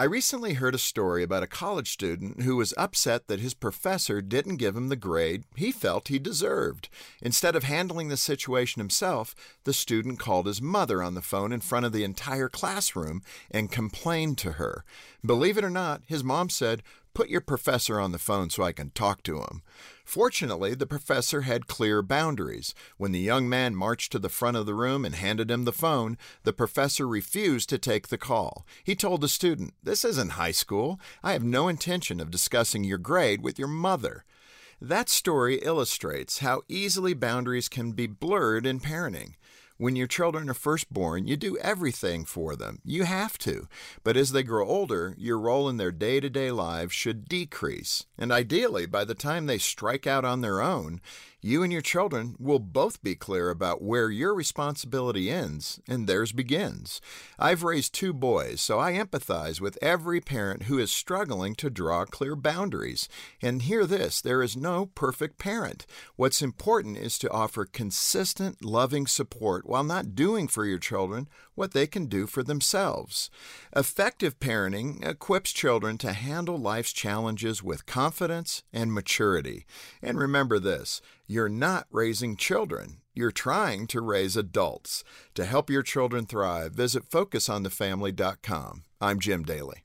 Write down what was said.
I recently heard a story about a college student who was upset that his professor didn't give him the grade he felt he deserved. Instead of handling the situation himself, the student called his mother on the phone in front of the entire classroom and complained to her. Believe it or not, his mom said, Put your professor on the phone so I can talk to him. Fortunately, the professor had clear boundaries. When the young man marched to the front of the room and handed him the phone, the professor refused to take the call. He told the student, This isn't high school. I have no intention of discussing your grade with your mother. That story illustrates how easily boundaries can be blurred in parenting. When your children are first born, you do everything for them. You have to. But as they grow older, your role in their day to day lives should decrease. And ideally, by the time they strike out on their own, you and your children will both be clear about where your responsibility ends and theirs begins. I've raised two boys, so I empathize with every parent who is struggling to draw clear boundaries. And hear this there is no perfect parent. What's important is to offer consistent, loving support while not doing for your children what they can do for themselves. Effective parenting equips children to handle life's challenges with confidence and maturity. And remember this you're not raising children. You're trying to raise adults. To help your children thrive, visit FocusOnTheFamily.com. I'm Jim Daly.